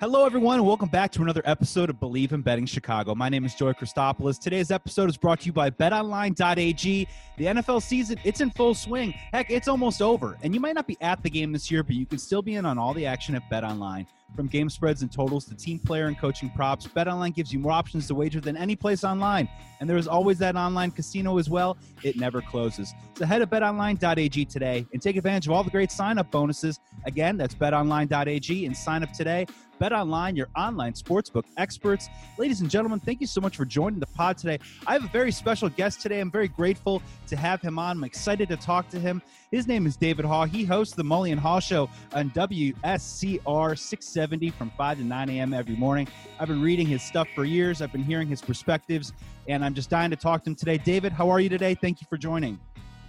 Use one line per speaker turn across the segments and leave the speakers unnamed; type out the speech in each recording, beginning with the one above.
Hello, everyone, and welcome back to another episode of Believe in Betting Chicago. My name is Joey Christopoulos. Today's episode is brought to you by BetOnline.ag. The NFL season, it's in full swing. Heck, it's almost over. And you might not be at the game this year, but you can still be in on all the action at BetOnline. From game spreads and totals to team player and coaching props, BetOnline gives you more options to wager than any place online. And there is always that online casino as well. It never closes. So head to betonline.ag today and take advantage of all the great sign-up bonuses. Again, that's betonline.ag and sign up today. BetOnline, your online sportsbook experts. Ladies and gentlemen, thank you so much for joining the pod today. I have a very special guest today. I'm very grateful to have him on. I'm excited to talk to him. His name is David Haugh. He hosts the Mully and Haugh Show on WSCR 670 from 5 to 9 a.m. every morning. I've been reading his stuff for years. I've been hearing his perspectives, and I'm just dying to talk to him today. David, how are you today? Thank you for joining.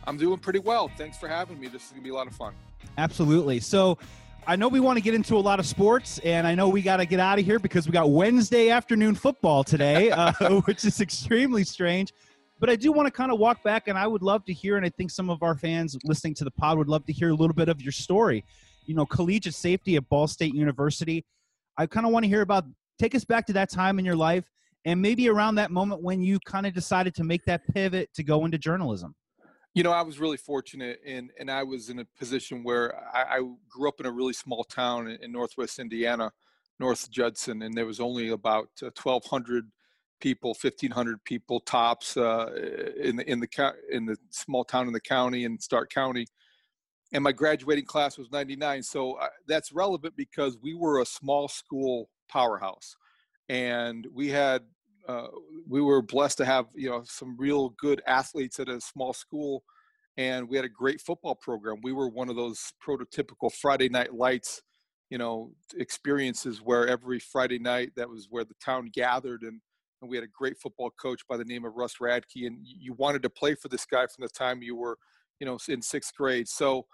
I'm doing pretty well. Thanks for having me. This is going to be a lot of fun.
Absolutely. So, I know we want to get into a lot of sports, and I know we got to get out of here because we got Wednesday afternoon football today, uh, which is extremely strange. But I do want to kind of walk back, and I would love to hear, and I think some of our fans listening to the pod would love to hear a little bit of your story. You know, collegiate safety at Ball State University. I kind of want to hear about, take us back to that time in your life, and maybe around that moment when you kind of decided to make that pivot to go into journalism.
You know, I was really fortunate, and and I was in a position where I, I grew up in a really small town in, in, Northwest Indiana, North Judson, and there was only about uh, 1,200 people, 1,500 people tops uh, in the in the in the small town in the county in Stark County, and my graduating class was 99. So uh, that's relevant because we were a small school powerhouse, and we had uh, we were blessed to have you know some real good athletes at a small school and we had a great football program. We were one of those prototypical friday night lights you know experiences where every friday night that was where the town gathered and, and we had a great football coach by the name of russ radke and you wanted to play for this guy from the time you were you know in sixth grade. So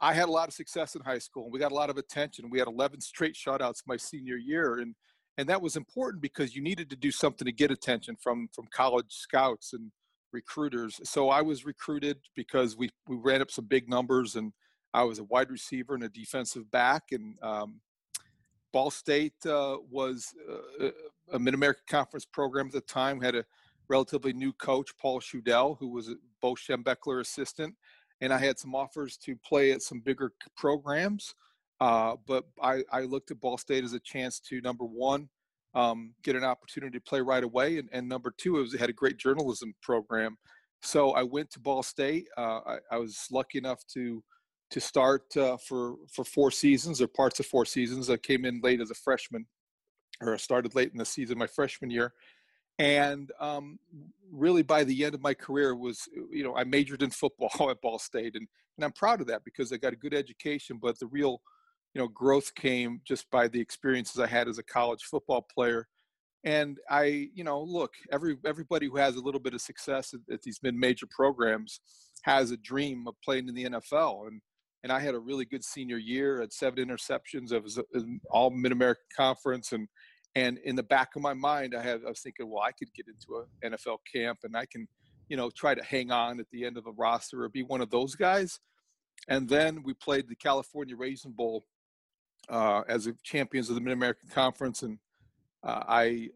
i had a lot of success in high school and we got a lot of attention. We had 11 straight shutouts my senior year and and that was important because you needed to do something to get attention from from college scouts and recruiters. So I was recruited because we we ran up some big numbers, and I was a wide receiver and a defensive back. And um, Ball State uh, was uh, a Mid American Conference program at the time. Had a relatively new coach, Paul Schudel, who was Bo Schembechler assistant, and I had some offers to play at some bigger programs. Uh, but I, I, looked at Ball State as a chance to number one, um, get an opportunity to play right away, and, and number two, it, was, it had a great journalism program. So I went to Ball State. Uh, I, I, was lucky enough to to start uh, for for four seasons or parts of four seasons. I came in late as a freshman, or I started late in the season my freshman year, and um, really by the end of my career was you know I majored in football at Ball State, and and I'm proud of that because I got a good education. But the real you know growth came just by the experiences i had as a college football player. And i you know look every everybody who has a little bit of success at, at these mid-major programs has a dream of playing in the nfl and and i had a really good senior year at seven interceptions in all mid-american conference. And and in the back of my mind i had i was thinking well i could get into an nfl camp and i can you know try to hang on at the end of the roster or be one of those guys. And then we played the california raisin bowl uh, as champions of the Mid American Conference, and uh, I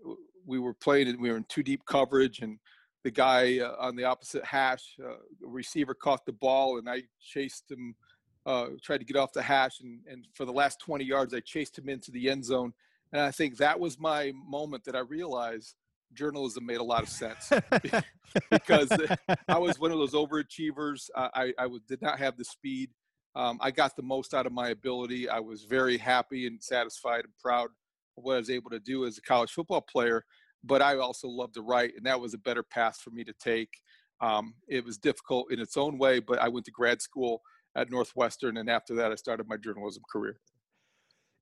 we were playing and we were in two deep coverage, and the guy uh, on the opposite hash, uh, receiver caught the ball, and I chased him, uh, tried to get off the hash, and and for the last 20 yards, I chased him into the end zone, and I think that was my moment that I realized journalism made a lot of sense because I was one of those overachievers. I, I, I did not have the speed um, I got the most out of my ability. I was very happy and satisfied and proud of what I was able to do as a college football player. But I also loved to write, and that was a better path for me to take. Um, it was difficult in its own way, but I went to grad school at Northwestern, and after that, I started my journalism career.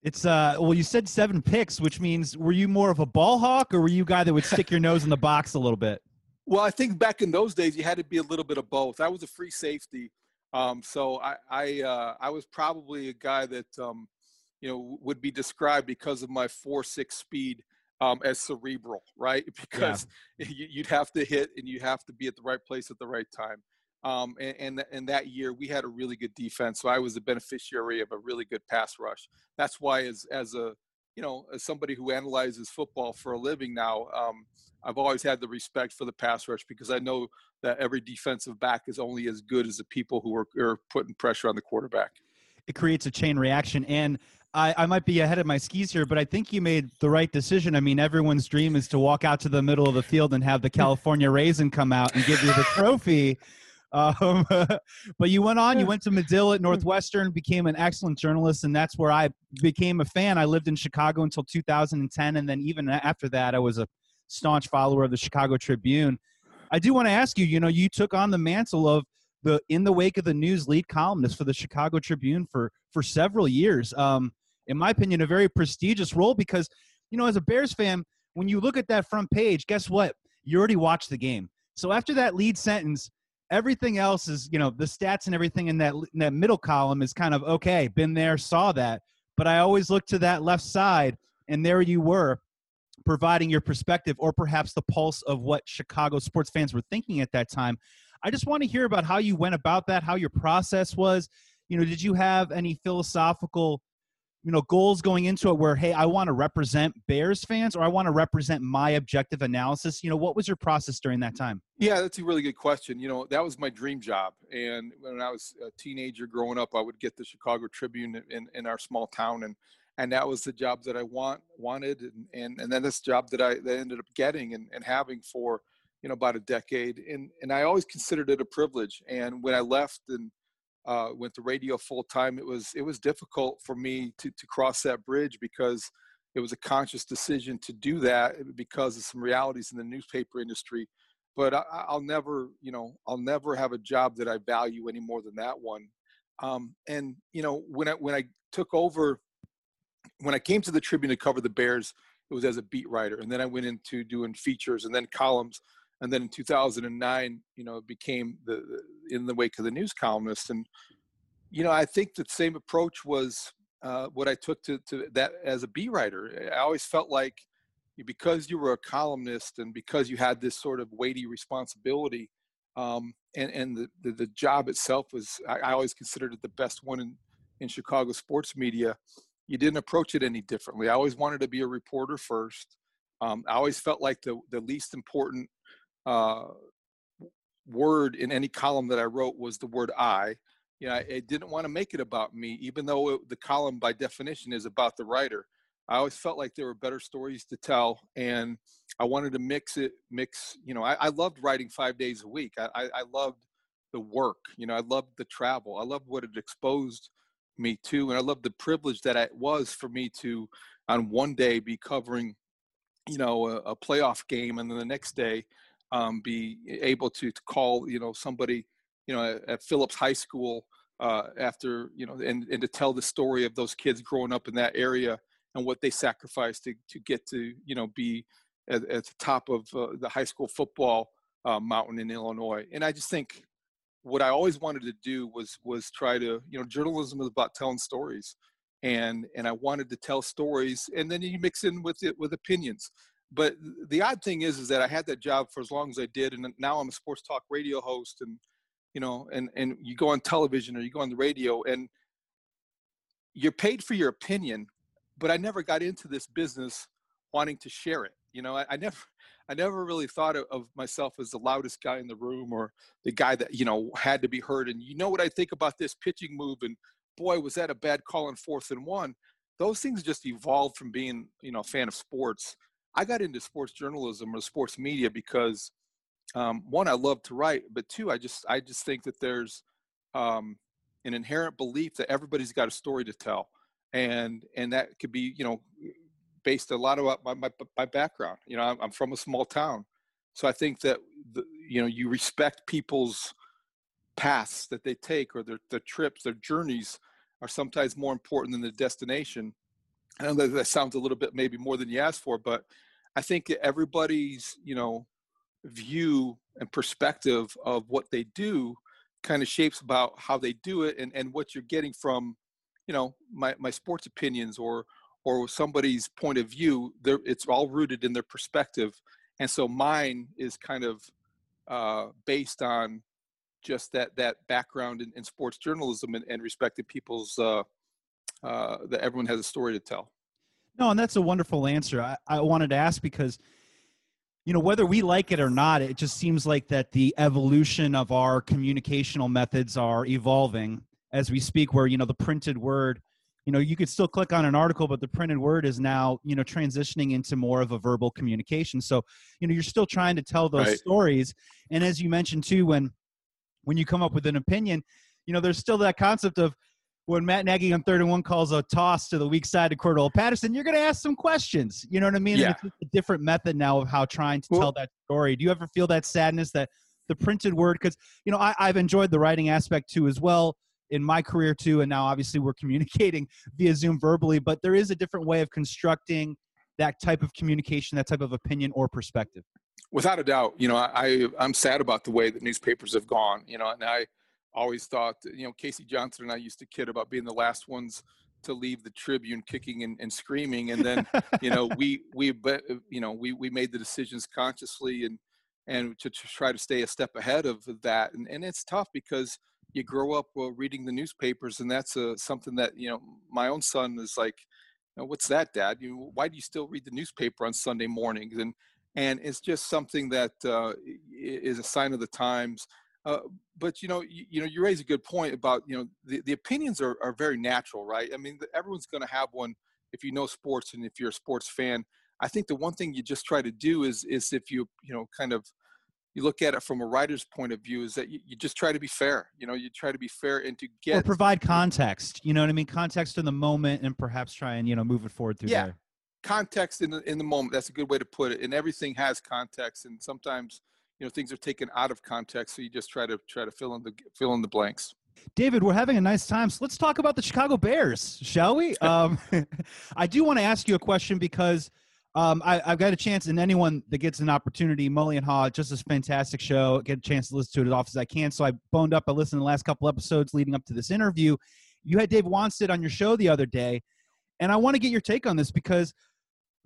It's uh well you said seven picks, which means were you more of a ball hawk or were you a guy that would stick your nose in the box a little bit?
Well, I think back in those days you had to be a little bit of both. I was a free safety um, so I I, uh, I was probably a guy that um, you know would be described because of my four six speed um, as cerebral, right? Because yeah. you'd have to hit and you have to be at the right place at the right time. Um, and, and, and that year we had a really good defense, so I was a beneficiary of a really good pass rush. That's why, as as a you know, as somebody who analyzes football for a living now, um, I've always had the respect for the pass rush because I know that every defensive back is only as good as the people who are, are putting pressure on the quarterback.
It creates a chain reaction, and I, I might be ahead of my skis here, but I think you made the right decision. I mean, everyone's dream is to walk out to the middle of the field and have the California Raisin come out and give you the trophy. Um, but you went on, you went to Medill at Northwestern, became an excellent journalist, and that's where I became a fan. I lived in Chicago until 2010, and then even after that, I was a staunch follower of the Chicago Tribune. I do want to ask you, you know, you took on the mantle of the in the wake of the news lead columnist for the Chicago Tribune for for several years. Um, in my opinion, a very prestigious role because, you know, as a Bears fan, when you look at that front page, guess what? You already watched the game. So after that lead sentence, everything else is, you know, the stats and everything in that in that middle column is kind of okay, been there, saw that. But I always look to that left side, and there you were, providing your perspective or perhaps the pulse of what Chicago sports fans were thinking at that time. I just want to hear about how you went about that, how your process was. You know, did you have any philosophical you know goals going into it where hey i want to represent bears fans or i want to represent my objective analysis. You know what was your process during that time?
Yeah that's a really good question. You know that was my dream job. And when i was a teenager growing up i would get the chicago tribune in, in our small town and and that was the job that i want wanted and and, and then this job that i that ended up getting and, and having for you know about a decade. And and i always considered it a privilege. And when i left and uh, went to radio full time, it was it was difficult for me to to cross that bridge because it was a conscious decision to do that because of some realities in the newspaper industry. But I, will never, you know, I'll never have a job that I value any more than that one. Um, and you know, when I when I took over, when I came to the Tribune to cover the Bears, it was as a beat writer, and then I went into doing features and then columns and then in 2009 you know it became the, the, in the wake of the news columnist and you know i think the same approach was uh, what i took to, to that as a b writer. I always felt like because you were a columnist and because you had this sort of weighty responsibility um, and, and the, the, the, job itself was I, I, always considered it the best one in, in chicago sports media you didn't approach it any differently. I always wanted to be a reporter first. Um, i always felt like the, the least important uh, word in any column that I wrote was the word I. You know, I, I didn't want to make it about me, even though it, the column by definition is about the writer. I always felt like there were better stories to tell, and I wanted to mix it. Mix, you know, I, I loved writing five days a week. I, I, I loved the work. You know, I loved the travel. I loved what it exposed me to, and I loved the privilege that it was for me to, on one day, be covering, you know, a, a playoff game, and then the next day um, be able to, to, call you know somebody you know at, at Phillips High School uh, after you know and, and to tell the story of those kids growing up in that area and what they sacrificed to to get to you know be at, at the top of uh, the high school football uh, mountain in Illinois. And I just think what I always wanted to do was was try to you know journalism is about telling stories and and I wanted to tell stories and then you mix in with it with opinions but the odd thing is is that i had that job for as long as i did and now i'm a sports talk radio host and you know and and you go on television or you go on the radio and you're paid for your opinion but i never got into this business wanting to share it. You know i, I never i never really thought of, of myself as the loudest guy in the room or the guy that you know had to be heard. And you know what i think about this pitching move and boy was that a bad call on fourth and one? Those things just evolved from being you know a fan of sports I got into sports journalism or sports media because um, one, I love to write, but two, I just I just think that there's um, an inherent belief that everybody's got a story to tell, and and that could be you know based a lot about my my, my background. You know, I'm, I'm from a small town, so I think that the, you know you respect people's paths that they take or their their trips, their journeys are sometimes more important than the destination. I know that, that sounds a little bit maybe more than you asked for, but I think everybody's you know view and perspective of what they do kind of shapes about how they do it and, and what you're getting from you know my, my sports opinions or or somebody's point of view, there it's all rooted in their perspective. And so mine is kind of uh, based on just that that background in, in sports journalism and, and respecting people's uh, uh, that everyone has a story to tell.
No, and that's a wonderful answer. I, I wanted to ask because you know whether we like it or not it just seems like that the evolution of our communicational methods are evolving as we speak where you know the printed word you know you could still click on an article but the printed word is now you know transitioning into more of a verbal communication so you know you're still trying to tell those right. stories and as you mentioned too when when you come up with an opinion you know there's still that concept of when Matt Nagy on third and one calls a toss to the weak side to Cordarrelle Patterson, you're going to ask some questions. You know what I mean?
Yeah.
it's a different method now of how trying to well, tell that story. Do you ever feel that sadness that the printed word? Because you know I, I've enjoyed the writing aspect too as well in my career too, and now obviously we're communicating via Zoom verbally. But there is a different way of constructing that type of communication, that type of opinion or perspective.
Without a doubt, you know I I'm sad about the way that newspapers have gone. You know, and I always thought, you know, K.C. Johnson and I used to kid about being the last ones to leave the Tribune kicking and, and screaming, and then, you know, we we but uh, you know we we made the decisions consciously and and to, to try to stay a step ahead of that, and and it's tough because you grow up well, reading the newspapers, and that's a, something that you know my own son is like, what's that, Dad? You why do you still read the newspaper on Sunday mornings? And and it's just something that uh, is a sign of the times. Uh, but you know, you, you, know, you raise a good point about you know the, the opinions are, are very natural, right? I mean, everyone's going to have one if you know sports and if you're a sports fan. I think the one thing you just try to do is is if you you know kind of you look at it from a writer's point of view is that you, you just try to be fair you know you try to be fair and to get
or provide context you know what i mean context in the moment and perhaps try and you know move it forward through
yeah
there.
context in the in the moment that's a good way to put it and everything has context and sometimes you know things are taken out of context so you just try to try to fill in the fill in the blanks
David, we're having a nice time. So let's talk about the Chicago Bears, shall we? Um, I do want to ask you a question because um, I, have got a chance, and anyone that gets an opportunity, Mully and Haugh, just a fantastic show. Get a chance to listen to it as often as I can. So I boned up. I listened to the last couple episodes leading up to this interview. You had Dave Wannstedt on your show the other day, and I want to get your take on this because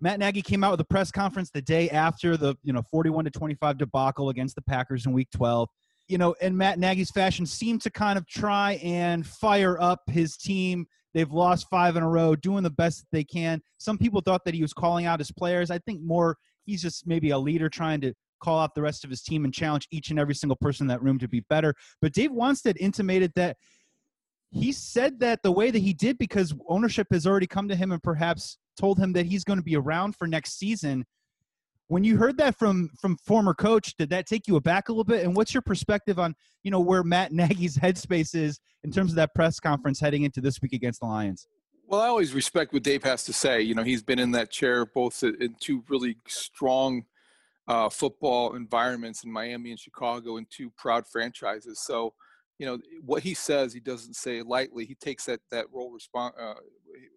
Matt Nagy came out with a press conference the day after the you know 41 to 25 debacle against the Packers in Week 12. You know, in Matt Nagy's fashion, seemed to kind of try and fire up his team. They've lost five in a row, doing the best that they can. Some people thought that he was calling out his players. I think more he's just maybe a leader trying to call out the rest of his team and challenge each and every single person in that room to be better. But Dave Wannstedt intimated that he said that the way that he did because ownership has already come to him and perhaps told him that he's going to be around for next season. When you heard that from from former coach, did that take you aback a little bit? And what's your perspective on you know where Matt Nagy's headspace is in terms of that press conference heading into this week against the Lions?
Well, I always respect what Dave has to say. You know, he's been in that chair both in two really strong uh, football environments in Miami and Chicago, and two proud franchises. So, you know, what he says, he doesn't say lightly. He takes that that role uh,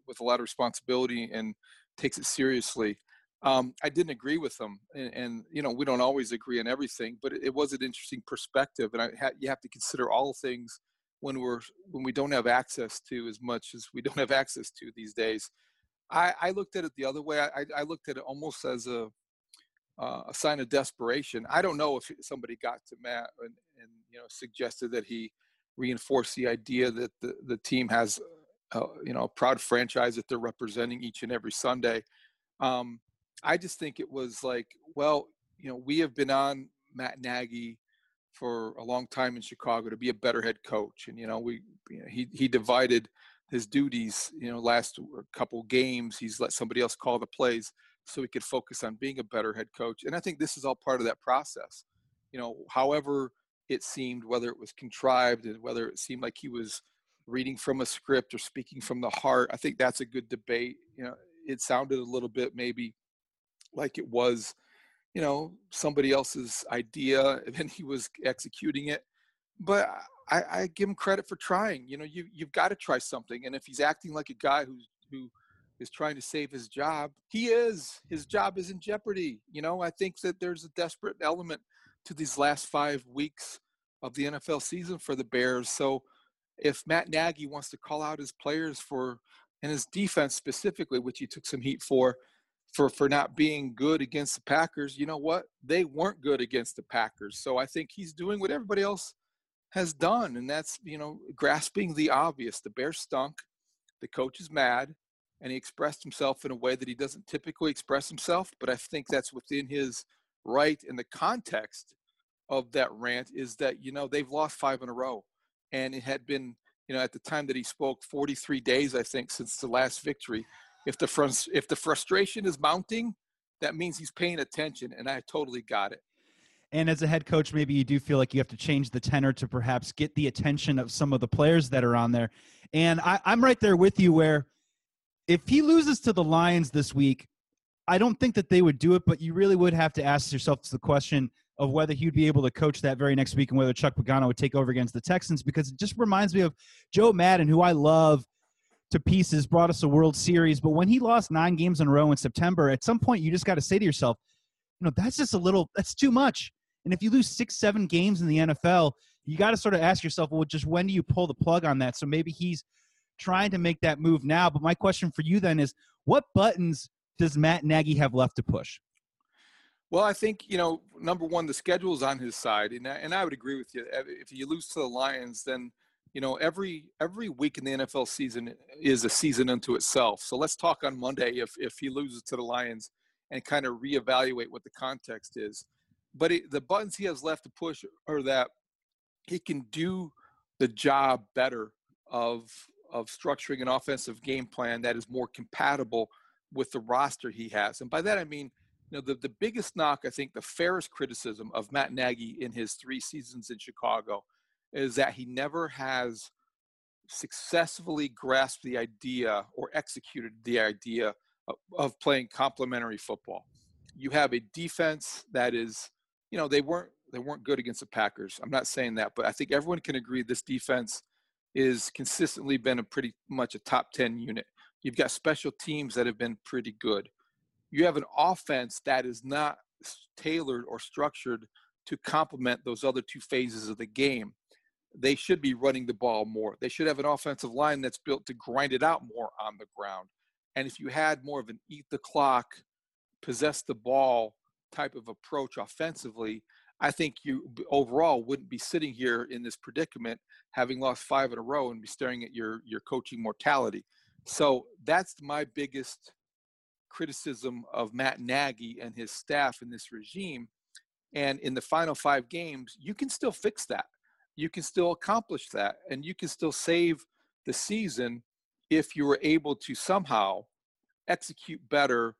with a lot of responsibility and takes it seriously. Um, I didn't agree with him and, and, you know we don't always agree on everything, but it, it was an interesting perspective, and ha- you have to consider all things when we're when we don't have access to as much as we don't have access to these days. I, I looked at it the other way. I, I looked at it almost as a uh, a sign of desperation. I don't know if somebody got to Matt and, and you know suggested that he reinforce the idea that the, the team has uh, you know a proud franchise that they're representing each and every Sunday. Um, I just think it was like, well, you know, we have been on Matt Nagy for a long time in Chicago to be a better head coach, and you know, we you know, he he divided his duties. You know, last couple games, he's let somebody else call the plays so he could focus on being a better head coach. And I think this is all part of that process. You know, however it seemed, whether it was contrived and whether it seemed like he was reading from a script or speaking from the heart. I think that's a good debate. You know, it sounded a little bit maybe like it was, you know, somebody else's idea and then he was executing it. But I, I give him credit for trying. You know, you you've got to try something. And if he's acting like a guy who's who is trying to save his job, he is. His job is in jeopardy. You know, I think that there's a desperate element to these last five weeks of the NFL season for the Bears. So if Matt Nagy wants to call out his players for and his defense specifically, which he took some heat for, for for not being good against the Packers. You know what? They weren't good against the Packers. So I think he's doing what everybody else has done, and that's you know grasping the obvious. The Bears stunk. The coach is mad, and he expressed himself in a way that he doesn't typically express himself. But I think that's within his right in the context of that rant is that you know they've lost five in a row, and it had been you know at the time that he spoke 43 days I think since the last victory. If the front, if the frustration is mounting, that means he's paying attention, and I totally got it.
And as a head coach, maybe you do feel like you have to change the tenor to perhaps get the attention of some of the players that are on there. And I, I'm right there with you where if he loses to the Lions this week, I don't think that they would do it, but you really would have to ask yourself the question of whether he'd be able to coach that very next week and whether Chuck Pagano would take over against the Texans because it just reminds me of Joe Maddon, who I love to pieces, brought us a World Series. But when he lost nine games in a row in September, at some point you just got to say to yourself, you know, that's just a little, that's too much. And if you lose six, seven games in the NFL, you got to sort of ask yourself, well, just when do you pull the plug on that? So maybe he's trying to make that move now. But my question for you then is what buttons does Matt Nagy have left to push?
Well, I think you know, number one, the schedule is on his side, and I, and I would agree with you. If you lose to the Lions, then you know every every week in the NFL season is a season unto itself. So let's talk on Monday if if he loses to the Lions and kind of reevaluate what the context is. But it, the buttons he has left to push are that he can do the job better of of structuring an offensive game plan that is more compatible with the roster he has. And by that I mean you know, the, the biggest knock, I think, the fairest criticism of Matt Nagy in his three seasons in Chicago is that he never has successfully grasped the idea or executed the idea of, of playing complementary football. You have a defense that is, you know, they weren't they weren't good against the Packers. I'm not saying that, but I think everyone can agree this defense is consistently been a pretty much a top 10 unit. You've got special teams that have been pretty good you have an offense that is not tailored or structured to complement those other two phases of the game. They should be running the ball more. They should have an offensive line that's built to grind it out more on the ground. And if you had more of an eat the clock, possess the ball type of approach offensively, I think you overall wouldn't be sitting here in this predicament having lost five in a row and be staring at your your coaching mortality. So that's my biggest criticism of Matt Nagy and his staff in this regime. And in the final five games, you can still fix that. You can still accomplish that. And you can still save the season if you were able to somehow execute better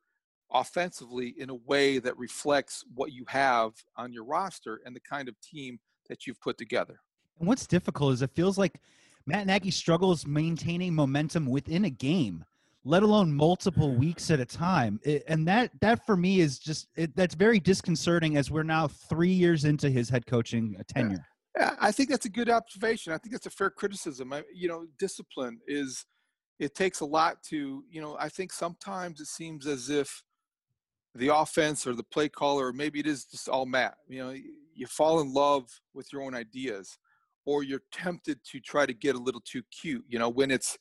offensively in a way that reflects what you have on your roster and the kind of team that you've put together.
And what's difficult is it feels like Matt Nagy struggles maintaining momentum within a game let alone multiple weeks at a time. It, and that that for me is just it, that's very disconcerting as we're now three years into his head coaching uh, tenure.
Yeah, I think that's a good observation. I think that's a fair criticism. I, you know, discipline is it takes a lot to you know. I think sometimes it seems as if the offense or the play caller, or maybe it is just all Matt. You know, you fall in love with your own ideas, or you're tempted to try to get a little too cute. You know, when it's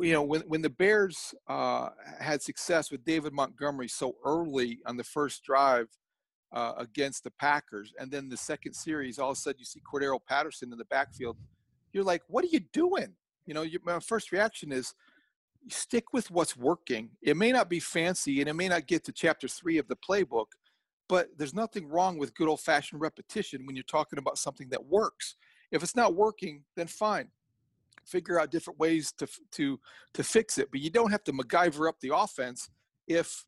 you know, when when the Bears uh, had success with David Montgomery so early on the first drive uh, against the Packers, and then the second series, all of a sudden you see Cordarrelle Patterson in the backfield, you're like, what are you doing? You know, your, my first reaction is stick with what's working. It may not be fancy, and it may not get to chapter three of the playbook, but there's nothing wrong with good old fashioned repetition when you're talking about something that works. If it's not working, then fine figure out different ways to to to fix it. But you don't have to MacGyver up the offense if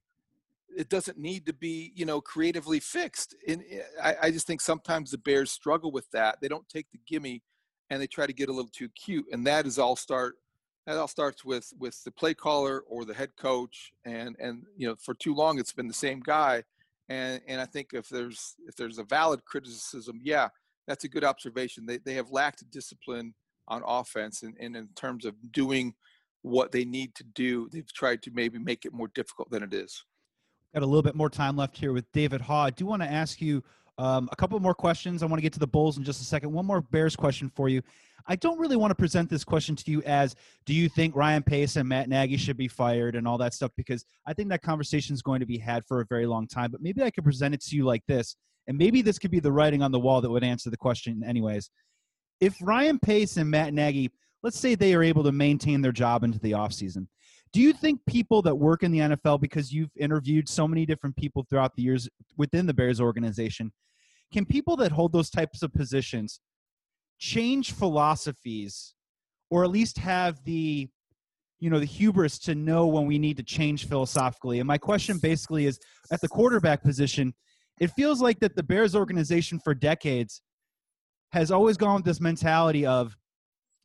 it doesn't need to be you know creatively fixed. And eh, I, I just think sometimes the Bears struggle with that. They don't take the gimme and they try to get a little too cute, and that is all start. That all starts with with the play caller or the head coach, and and you know for too long it's been the same guy, and and I think if there's if there's a valid criticism, yeah, that's a good observation. They they have lacked discipline on offense and, and in terms of doing what they need to do they've tried to maybe make it more difficult than it is
got a little bit more time left here with david haugh i do want to ask you Um, a couple more questions. I want to get to the Bulls in just a second. One more Bears question for you. I don't really want to present this question to you as do you think Ryan Pace and Matt Nagy should be fired and all that stuff because I think that conversation is going to be had for a very long time. But maybe I could present it to you like this, and maybe this could be the writing on the wall that would answer the question, anyways. If Ryan Pace and Matt Nagy, let's say they are able to maintain their job into the offseason, do you think people that work in the NFL, because you've interviewed so many different people throughout the years within the Bears organization, can people that hold those types of positions change philosophies or at least have the you know the hubris to know when we need to change philosophically? And my question basically is at the quarterback position it feels like that the bears organization for decades has always gone with this mentality of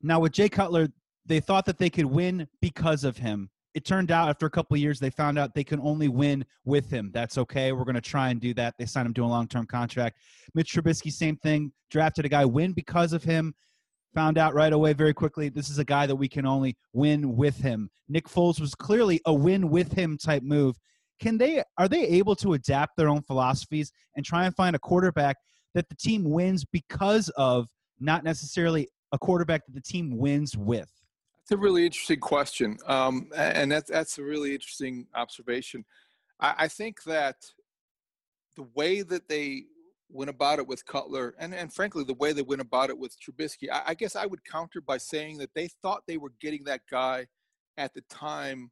now with jay cutler they thought that they could win because of him it turned out after a couple years they found out they can only win with him. That's okay. We're going to try and do that. They signed him to a long-term contract. Mitch Trubisky, same thing. Drafted a guy, win because of him. Found out right away very quickly this is a guy that we can only win with him. Nick Foles was clearly a win with him type move. Can they are they able to adapt their own philosophies and try and find a quarterback that the team wins because of, not necessarily a quarterback that the team wins with?
It's a really interesting question, um, and that's that's a really interesting observation. I, I, think that the way that they went about it with Cutler, and and frankly, the way they went about it with Trubisky, I, I guess I would counter by saying that they thought they were getting that guy at the time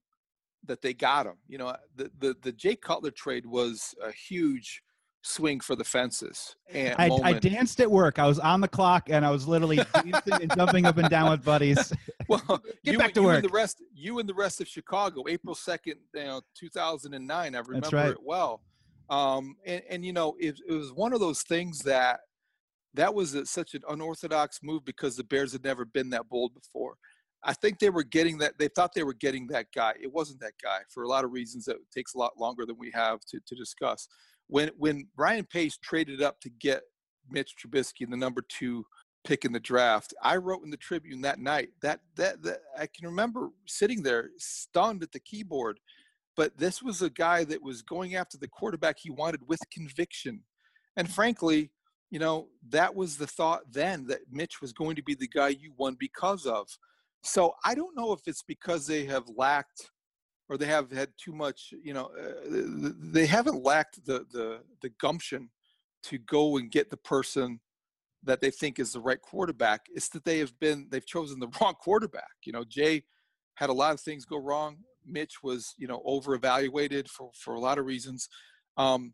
that they got him. You know, the the the Jay Cutler trade was a huge swing for the fences. And
I, I, danced at work. I was on the clock and I was literally and jumping up and down with buddies.
Well, get you, back to you work. And the rest, you and the rest of Chicago, April second, you know, two thousand and nine. I remember right. it well. Um, and, and you know, it, it was one of those things that that was a, such an unorthodox move because the Bears had never been that bold before. I think they were getting that. They thought they were getting that guy. It wasn't that guy for a lot of reasons that takes a lot longer than we have to, to discuss when when Ryan Pace traded up to get Mitch Trubisky, the number two pick in the draft, I wrote in the Tribune that night that that, that I can remember sitting there stunned at the keyboard. But this was a guy that was going after the quarterback he wanted with conviction, and frankly, you know that was the thought then that Mitch was going to be the guy you won because of. So I don't know if it's because they have lacked or they have had too much you know uh, they haven't lacked the the the gumption to go and get the person that they think is the right quarterback. It's that they have been they've chosen the wrong quarterback. You know jay had a lot of things go wrong. Mitch was you know over evaluated for for a lot of reasons. Um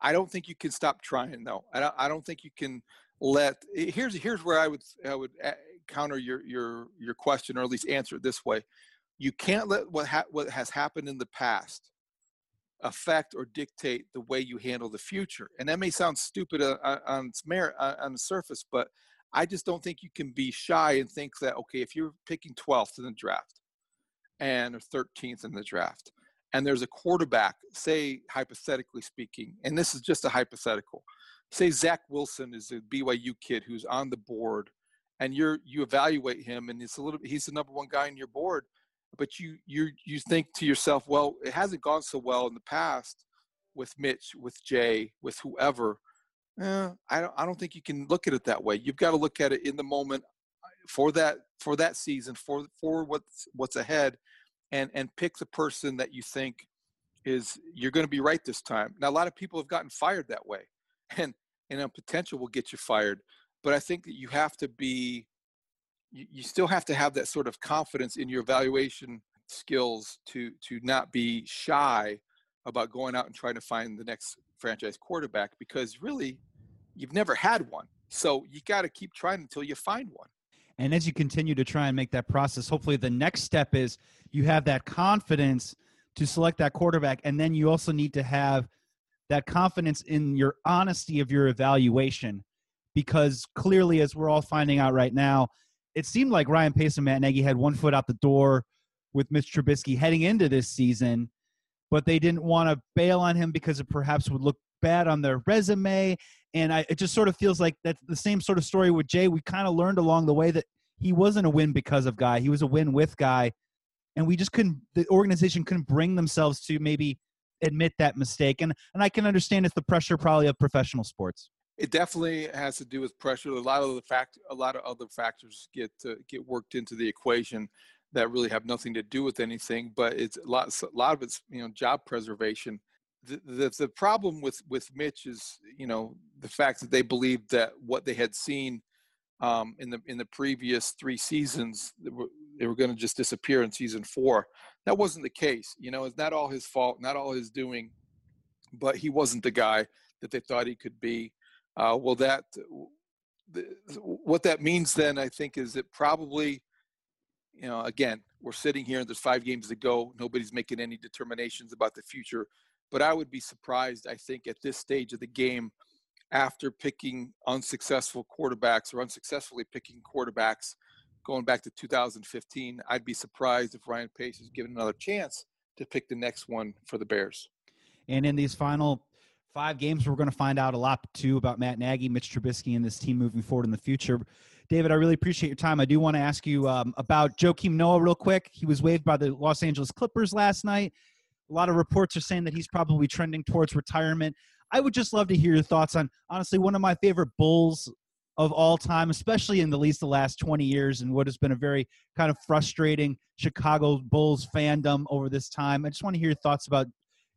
i don't think you can stop trying though. I don't, I don't think you can let here's here's where i would i would uh, counter your your your question or at least answer it this way you can't let what ha- what has happened in the past affect or dictate the way you handle the future. And that may sound stupid uh, uh, on its merit uh, on the surface, but I just don't think you can be shy and think that okay, if you're picking 12th in the draft and or 13th in the draft, and there's a quarterback, say hypothetically speaking, and this is just a hypothetical, say Zach Wilson is a BYU kid who's on the board, and you're you evaluate him, and it's a little he's the number one guy on your board but you you you think to yourself, well, it hasn't gone so well in the past with Mitch, with Jay, with whoever. Eh, I don't I don't think you can look at it that way. You've got to look at it in the moment uh, for that for that season for for what's what's ahead, and and pick the person that you think is you're going to be right this time. Now a lot of people have gotten fired that way, and and a potential will get you fired. But I think that you have to be you, you still have to have that sort of confidence in your evaluation skills to to not be shy about going out and trying to find the next franchise quarterback because really you've never had one. So you got to keep trying until you find one.
And as you continue to try and make that process, hopefully the next step is you have that confidence to select that quarterback. And then you also need to have that confidence in your honesty of your evaluation. Because clearly, as we're all finding out right now, it seemed like Ryan Pace and Matt Nagy had one foot out the door with Mitch Trubisky heading into this season, but they didn't want to bail on him because it perhaps would look bad on their resume. And I, it just sort of feels like that's the same sort of story with Jay. We kind of learned along the way that he wasn't a win because of guy; he was a win with guy, and we just couldn't. The organization couldn't bring themselves to maybe admit that mistake. And and I can understand it's the pressure probably of professional sports.
It definitely has to do with pressure. A lot of the fact, a lot of other factors get get worked into the equation that really have nothing to do with anything. But it's a lot, a lot of it's you know job preservation. The, the, the problem with with Mitch is you know the fact that they believed that what they had seen um, in the in the previous three seasons they were, they were going to just disappear in season four. That wasn't the case. You know, it's not all his fault, not all his doing, but he wasn't the guy that they thought he could be. Uh, well, that what that means then, I think, is that probably, you know, again, we're sitting here and there's five games to go. Nobody's making any determinations about the future, but I would be surprised. I think at this stage of the game after picking unsuccessful quarterbacks or unsuccessfully picking quarterbacks going back to 2015. I'd be surprised if Ryan Pace is given another chance to pick the next one for the Bears.
And in these final five games, we're going to find out a lot too about Matt Nagy, Mitch Trubisky, and this team moving forward in the future. David, I really appreciate your time. I do want to ask you um, about Joakim Noah real quick. He was waived by the Los Angeles Clippers last night. A lot of reports are saying that he's probably trending towards retirement. I would just love to hear your thoughts on honestly one of my favorite Bulls of all time, especially in the least the last 20 years, and what has been a very kind of frustrating Chicago Bulls fandom over this time. I just want to hear your thoughts about,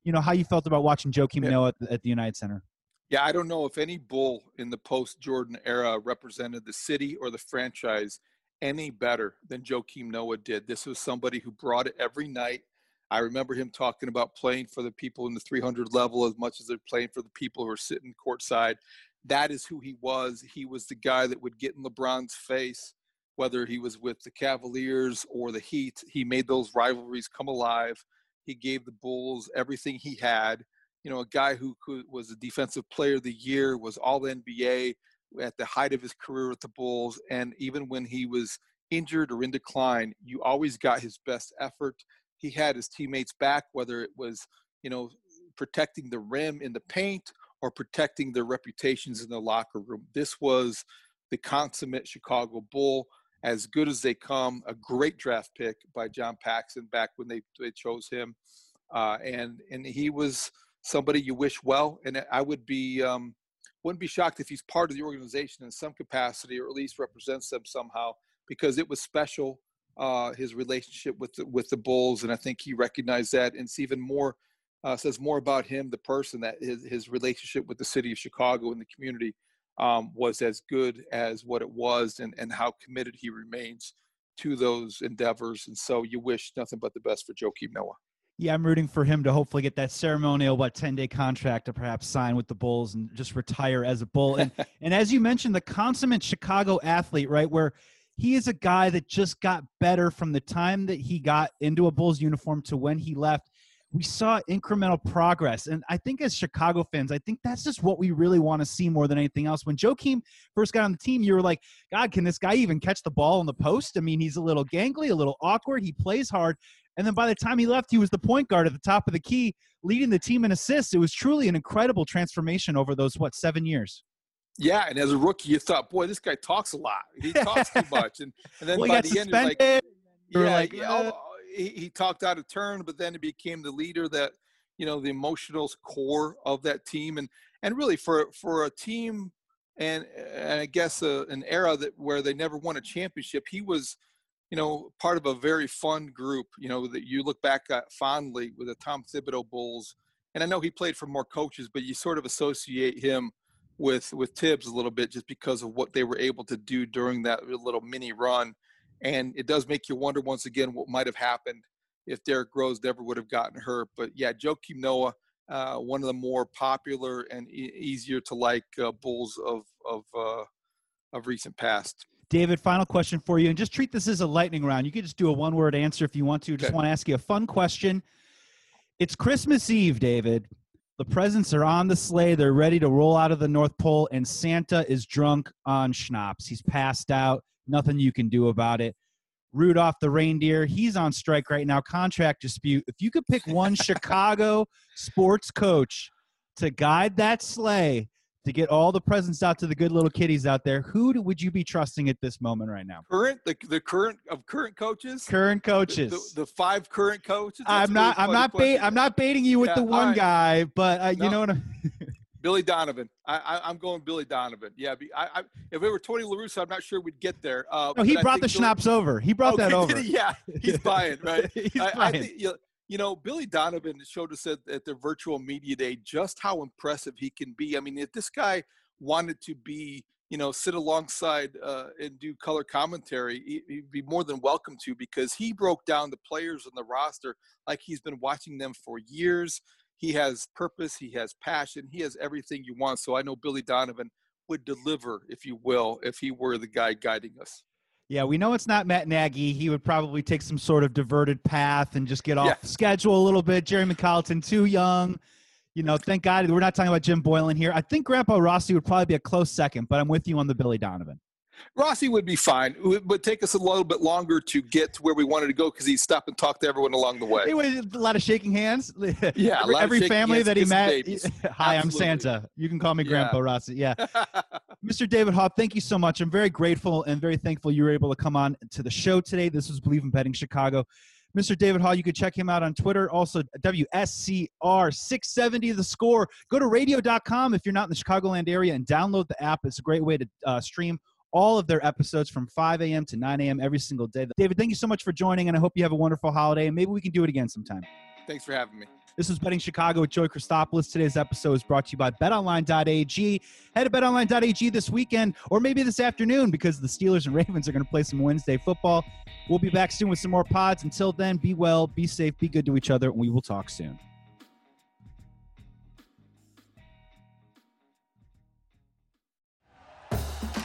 you know, how you felt about watching Joakim yeah. Noah at the, at the United Center.
Yeah, I don't know if any Bull in the post Jordan era represented the city or the franchise any better than Joakim Noah did. This was somebody who brought it every night. I remember him talking about playing for the people in the 300 level as much as they're playing for the people who are sitting courtside. That is who he was. He was the guy that would get in LeBron's face, whether he was with the Cavaliers or the Heat. He made those rivalries come alive. He gave the Bulls everything he had. You know, a guy who was a defensive player of the year, was all NBA at the height of his career with the Bulls. And even when he was injured or in decline, you always got his best effort he had his teammates back, whether it was, you know, protecting the rim in the paint or protecting their reputations in the locker room. This was the consummate Chicago Bull, as good as they come. A great draft pick by John Paxson back when they, they chose him, uh, and and he was somebody you wish well. And I would be um, wouldn't be shocked if he's part of the organization in some capacity, or at least represents them somehow, because it was special uh, his relationship with the, with the Bulls, and I think he recognized that. And it's even more uh, says more about him, the person, that his, his relationship with the city of Chicago and the community um, was as good as what it was, and and how committed he remains to those endeavors. And so you wish nothing but the best for Joakim Noah.
Yeah, I'm rooting for him to hopefully get that ceremonial, what, 10 day contract to perhaps sign with the Bulls and just retire as a Bull. And, and as you mentioned, the consummate Chicago athlete, right, where he is a guy that just got better from the time that he got into a Bulls uniform to when he left. We saw incremental progress. And I think as Chicago fans, I think that's just what we really want to see more than anything else. When Joakim first got on the team, you were like, God, can this guy even catch the ball in the post? I mean, he's a little gangly, a little awkward. He plays hard. And then by the time he left, he was the point guard at the top of the key, leading the team in assists. It was truly an incredible transformation over those, what, seven years?
Yeah, and as a rookie, you thought, boy, this guy talks a lot. He talks too much, and and then well, by the
suspended.
end, like,
yeah, like,
yeah uh, he, he talked out of turn, but then he became the leader that you know the emotional core of that team, and and really for for a team and, and I guess a, uh, an era that where they never won a championship, he was you know part of a very fun group. You know that you look back at fondly with the Tom Thibodeau Bulls, and I know he played for more coaches, but you sort of associate him with with Thibs a little bit just because of what they were able to do during that little mini run, and it does make you wonder once again what might have happened if Derrick Rose never would have gotten hurt. But yeah, Joakim Noah, uh, one of the more popular and e- easier to like uh, Bulls of of uh, of recent past.
David, final question for you, and just treat this as a lightning round. You can just do a one word answer if you want to. Just okay. want to ask you a fun question. It's Christmas Eve, David. The presents are on the sleigh. They're ready to roll out of the North Pole, and Santa is drunk on schnapps. He's passed out. Nothing you can do about it. Rudolph the reindeer, he's on strike right now. Contract dispute. If you could pick one Chicago sports coach to guide that sleigh to get all the presents out to the good little kiddies out there, who do, would you be trusting at this moment right now?
Current the, the current of current coaches.
Current coaches.
The, the, the five current coaches. That's
I'm not. I'm not. Bait, I'm not baiting you with
Yeah,
the one
right.
guy, but uh, you know what? I'm,
Billy Donovan. I, I, I'm going Billy Donovan. Yeah. I, I, if it were Tony La Russa, I'm not sure we'd get there. Uh,
no, he brought the
Billy-
schnapps over. He brought that over.
he? Yeah, he's buying, right?
He's
I, I think you know, you know, Billy Donovan showed us at, at the virtual media day just how impressive he can be. I mean, if this guy wanted to be, you know, sit alongside uh, and do color commentary, he, he'd be more than welcome to because he broke down the players on the roster like he's been watching them for years. He has purpose, he has passion, he has everything you want. So I know Billy Donovan would deliver, if you will, if he were the guy guiding us.
Yeah, we know it's not Matt Nagy. He would probably take some sort of diverted path and just get off
Yeah.
schedule a little bit. Jerry McCallton, too young. You know, thank God we're not talking about Jim Boylan here. I think Grandpa Rossy would probably be a close second, but I'm with you on the Billy Donovan.
Rossy would be fine. It would take us a little bit longer to get to where we wanted to go because he'd stop and talk to everyone along the way.
Anyway, a lot of shaking hands.
Yeah, a
every,
lot
every family
hands,
that he met. Hi, I'm Santa. You can call me
Yeah.
Grandpa Rossy. Yeah. Mr. David Haugh, thank you so much. I'm very grateful and very thankful you were able to come on to the show today. This was Bleav in Betting Chicago. Mr. David Haugh, you can check him out on Twitter. Also, WSCR670 The Score. Go to radio.com if you're not in the Chicagoland area and download the app. It's a great way to uh, stream all of their episodes from 5 a.m. to 9 a.m. every single day. David, thank you so much for joining, and I hope you have a wonderful holiday, and maybe we can do it again sometime.
Thanks for having me.
This is Betting Chicago with Joey Christopoulos. Today's episode is brought to you by BetOnline.ag. Head to BetOnline.ag this weekend, or maybe this afternoon, because the Steelers and Ravens are going to play some Wednesday football. We'll be back soon with some more pods. Until then, be well, be safe, be good to each other, and we will talk soon.